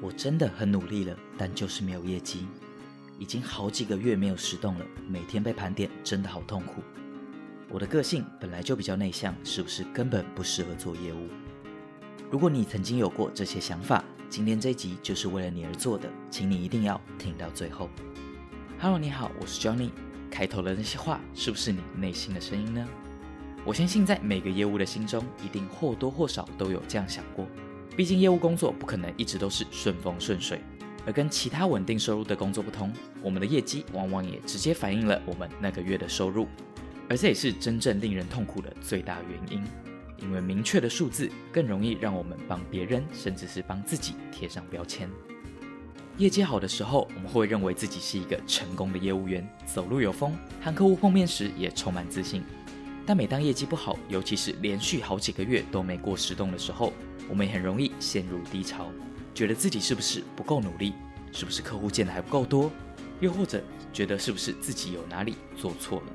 我真的很努力了，但就是没有业绩，已经好几个月没有实动了，每天被盘点，真的好痛苦。我的个性本来就比较内向，是不是根本不适合做业务？如果你曾经有过这些想法，今天这集就是为了你而做的，请你一定要听到最后。Hello，你好，我是 Johnny。开头的那些话，是不是你内心的声音呢？我相信在每个业务的心中，一定或多或少都有这样想过。毕竟业务工作不可能一直都是顺风顺水，而跟其他稳定收入的工作不同，我们的业绩往往也直接反映了我们那个月的收入。而这也是真正令人痛苦的最大原因，因为明确的数字更容易让我们帮别人，甚至是帮自己贴上标签。业绩好的时候，我们会认为自己是一个成功的业务员，走路有风，和客户碰面时也充满自信。但每当业绩不好，尤其是连续好几个月都没过十栋的时候，我们也很容易陷入低潮，觉得自己是不是不够努力，是不是客户见的还不够多，又或者觉得是不是自己有哪里做错了。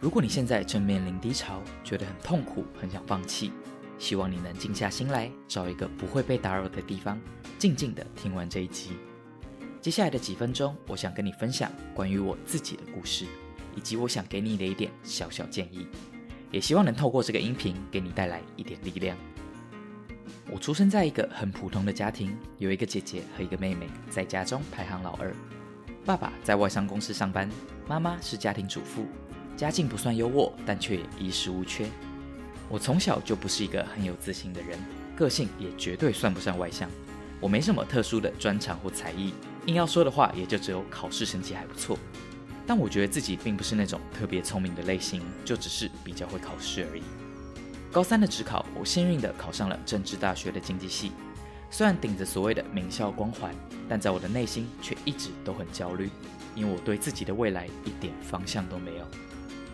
如果你现在正面临低潮，觉得很痛苦，很想放弃，希望你能静下心来，找一个不会被打扰的地方，静静的听完这一集。接下来的几分钟，我想跟你分享关于我自己的故事，以及我想给你的一点小小建议，也希望能透过这个音频给你带来一点力量。我出生在一个很普通的家庭，有一个姐姐和一个妹妹，在家中排行老二。爸爸在外商公司上班，妈妈是家庭主妇。家境不算优渥，但却衣食无缺。我从小就不是一个很有自信的人，个性也绝对算不上外向。我没什么特殊的专长或才艺，硬要说的话，也就只有考试成绩还不错。但我觉得自己并不是那种特别聪明的类型，就只是比较会考试而已。高三的职考，我幸运的考上了政治大学的经济系。虽然顶着所谓的名校光环，但在我的内心却一直都很焦虑，因为我对自己的未来一点方向都没有。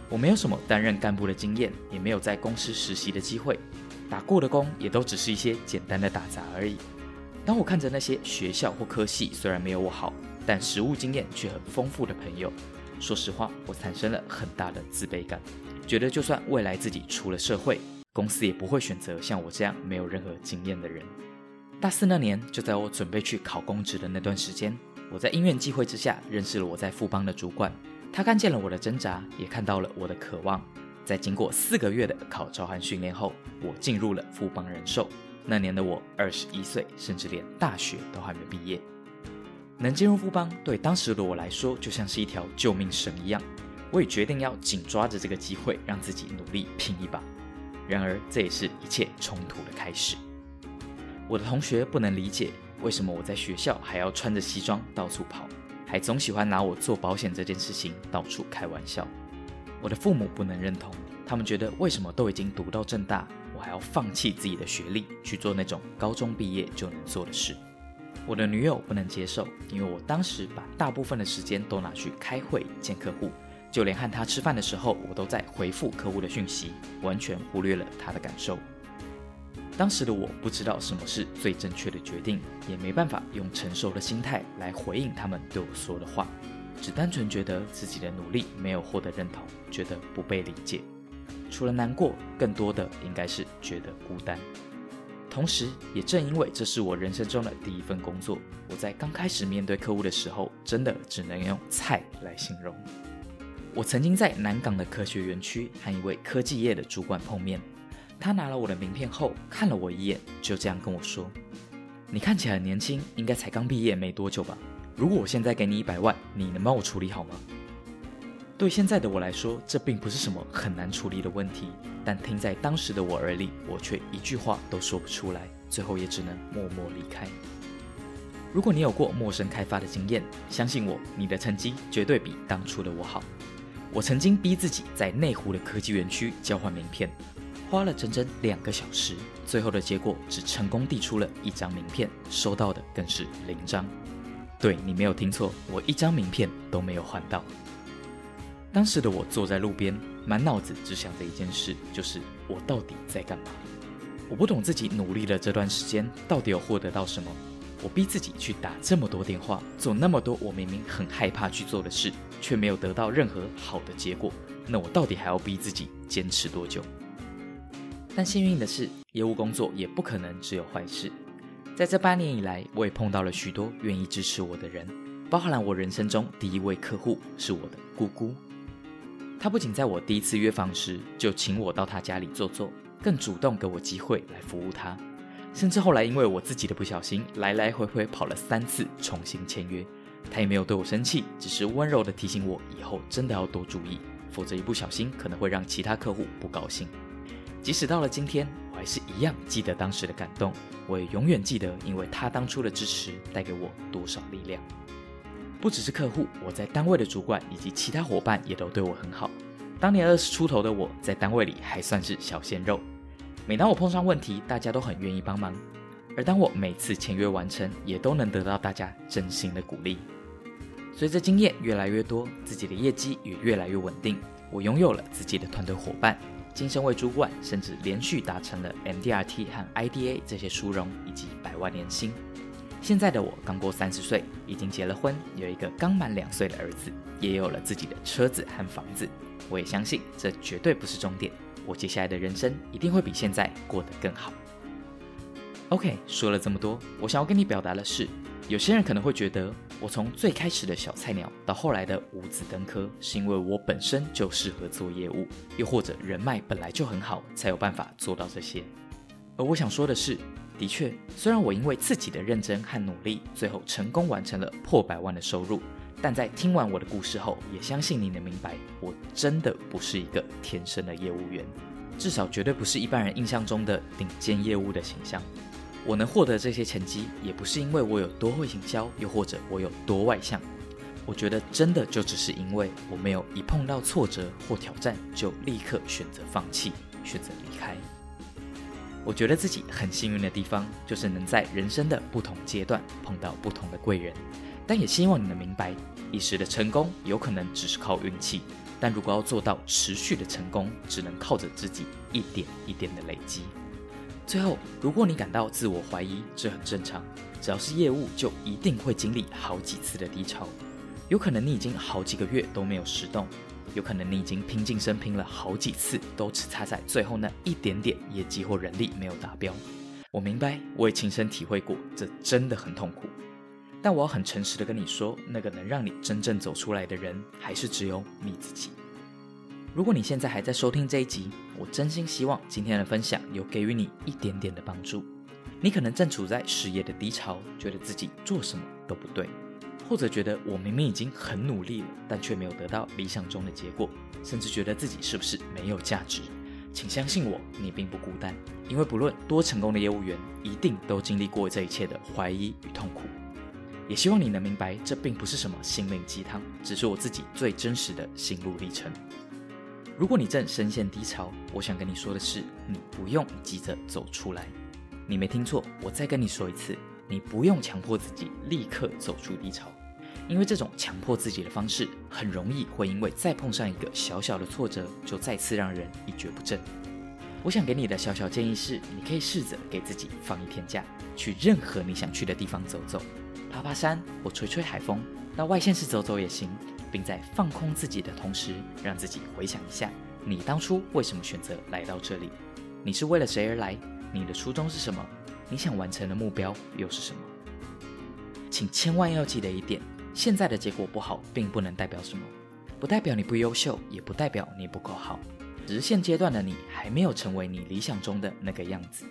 我没有什么担任干部的经验，也没有在公司实习的机会，打过的工也都只是一些简单的打杂而已。当我看着那些学校或科系虽然没有我好，但实务经验却很丰富的朋友，说实话，我产生了很大的自卑感，觉得就算未来自己出了社会，公司也不会选择像我这样没有任何经验的人。大四那年，就在我准备去考公职的那段时间，我在因缘际会之下认识了我在富邦的主管。他看见了我的挣扎，也看到了我的渴望。在经过四个月的考招和训练后，我进入了富邦人寿。那年的我二十一岁，甚至连大学都还没毕业。能进入富邦，对当时的我来说就像是一条救命绳一样。我也决定要紧抓着这个机会，让自己努力拼一把。然而，这也是一切冲突的开始。我的同学不能理解，为什么我在学校还要穿着西装到处跑。还总喜欢拿我做保险这件事情到处开玩笑。我的父母不能认同，他们觉得为什么都已经读到正大，我还要放弃自己的学历去做那种高中毕业就能做的事。我的女友不能接受，因为我当时把大部分的时间都拿去开会见客户，就连和他吃饭的时候，我都在回复客户的讯息，完全忽略了他的感受。当时的我不知道什么是最正确的决定，也没办法用成熟的心态来回应他们对我说的话，只单纯觉得自己的努力没有获得认同，觉得不被理解。除了难过，更多的应该是觉得孤单。同时，也正因为这是我人生中的第一份工作，我在刚开始面对客户的时候，真的只能用“菜”来形容。我曾经在南港的科学园区和一位科技业的主管碰面。他拿了我的名片后，看了我一眼，就这样跟我说：“你看起来很年轻，应该才刚毕业没多久吧？如果我现在给你一百万，你能帮我处理好吗？”对现在的我来说，这并不是什么很难处理的问题，但听在当时的我耳里，我却一句话都说不出来，最后也只能默默离开。如果你有过陌生开发的经验，相信我，你的成绩绝对比当初的我好。我曾经逼自己在内湖的科技园区交换名片。花了整整两个小时，最后的结果只成功递出了一张名片，收到的更是零张。对你没有听错，我一张名片都没有换到。当时的我坐在路边，满脑子只想着一件事，就是我到底在干嘛？我不懂自己努力了这段时间到底有获得到什么。我逼自己去打这么多电话，做那么多我明明很害怕去做的事，却没有得到任何好的结果。那我到底还要逼自己坚持多久？但幸运的是，业务工作也不可能只有坏事。在这八年以来，我也碰到了许多愿意支持我的人，包含了我人生中第一位客户是我的姑姑。她不仅在我第一次约访时就请我到她家里坐坐，更主动给我机会来服务她。甚至后来因为我自己的不小心，来来回回跑了三次重新签约，他也没有对我生气，只是温柔的提醒我以后真的要多注意，否则一不小心可能会让其他客户不高兴。即使到了今天，我还是一样记得当时的感动。我也永远记得，因为他当初的支持带给我多少力量。不只是客户，我在单位的主管以及其他伙伴也都对我很好。当年二十出头的我在单位里还算是小鲜肉。每当我碰上问题，大家都很愿意帮忙。而当我每次签约完成，也都能得到大家真心的鼓励。随着经验越来越多，自己的业绩也越来越稳定，我拥有了自己的团队伙伴。晋升为主管，甚至连续达成了 MDRT 和 IDA 这些殊荣以及百万年薪。现在的我刚过三十岁，已经结了婚，有一个刚满两岁的儿子，也有了自己的车子和房子。我也相信这绝对不是终点，我接下来的人生一定会比现在过得更好。OK，说了这么多，我想要跟你表达的是。有些人可能会觉得，我从最开始的小菜鸟到后来的五子登科，是因为我本身就适合做业务，又或者人脉本来就很好，才有办法做到这些。而我想说的是，的确，虽然我因为自己的认真和努力，最后成功完成了破百万的收入，但在听完我的故事后，也相信你能明白，我真的不是一个天生的业务员，至少绝对不是一般人印象中的顶尖业务的形象。我能获得这些成绩，也不是因为我有多会行销，又或者我有多外向。我觉得真的就只是因为我没有一碰到挫折或挑战就立刻选择放弃，选择离开。我觉得自己很幸运的地方，就是能在人生的不同阶段碰到不同的贵人。但也希望你能明白，一时的成功有可能只是靠运气，但如果要做到持续的成功，只能靠着自己一点一点的累积。最后，如果你感到自我怀疑，这很正常。只要是业务，就一定会经历好几次的低潮。有可能你已经好几个月都没有实动，有可能你已经拼尽身拼了好几次，都只差在最后那一点点业绩或人力没有达标。我明白，我也亲身体会过，这真的很痛苦。但我要很诚实的跟你说，那个能让你真正走出来的人，还是只有你自己。如果你现在还在收听这一集，我真心希望今天的分享有给予你一点点的帮助。你可能正处在事业的低潮，觉得自己做什么都不对，或者觉得我明明已经很努力了，但却没有得到理想中的结果，甚至觉得自己是不是没有价值。请相信我，你并不孤单，因为不论多成功的业务员，一定都经历过这一切的怀疑与痛苦。也希望你能明白，这并不是什么心灵鸡汤，只是我自己最真实的心路历程。如果你正深陷低潮，我想跟你说的是，你不用急着走出来。你没听错，我再跟你说一次，你不用强迫自己立刻走出低潮，因为这种强迫自己的方式，很容易会因为再碰上一个小小的挫折，就再次让人一蹶不振。我想给你的小小建议是，你可以试着给自己放一天假，去任何你想去的地方走走，爬爬山或吹吹海风，到外县市走走也行。并在放空自己的同时，让自己回想一下，你当初为什么选择来到这里？你是为了谁而来？你的初衷是什么？你想完成的目标又是什么？请千万要记得一点：现在的结果不好，并不能代表什么，不代表你不优秀，也不代表你不够好，只是现阶段的你还没有成为你理想中的那个样子。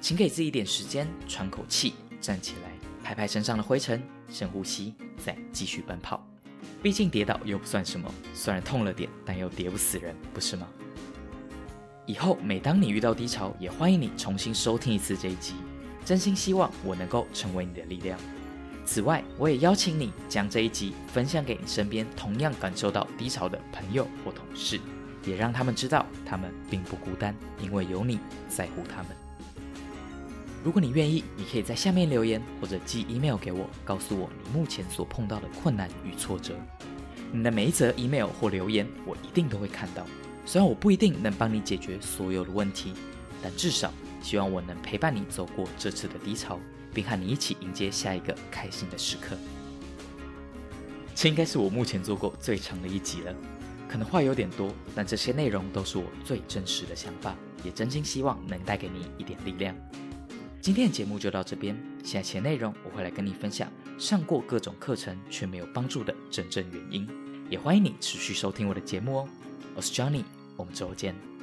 请给自己一点时间，喘口气，站起来，拍拍身上的灰尘，深呼吸，再继续奔跑。毕竟跌倒又不算什么，虽然痛了点，但又跌不死人，不是吗？以后每当你遇到低潮，也欢迎你重新收听一次这一集。真心希望我能够成为你的力量。此外，我也邀请你将这一集分享给你身边同样感受到低潮的朋友或同事，也让他们知道他们并不孤单，因为有你在乎他们。如果你愿意，你可以在下面留言或者寄 email 给我，告诉我你目前所碰到的困难与挫折。你的每一则 email 或留言，我一定都会看到。虽然我不一定能帮你解决所有的问题，但至少希望我能陪伴你走过这次的低潮，并和你一起迎接下一个开心的时刻。这应该是我目前做过最长的一集了，可能话有点多，但这些内容都是我最真实的想法，也真心希望能带给你一点力量。今天的节目就到这边，下期内容我会来跟你分享上过各种课程却没有帮助的真正原因，也欢迎你持续收听我的节目哦。我是 Johnny，我们之后见。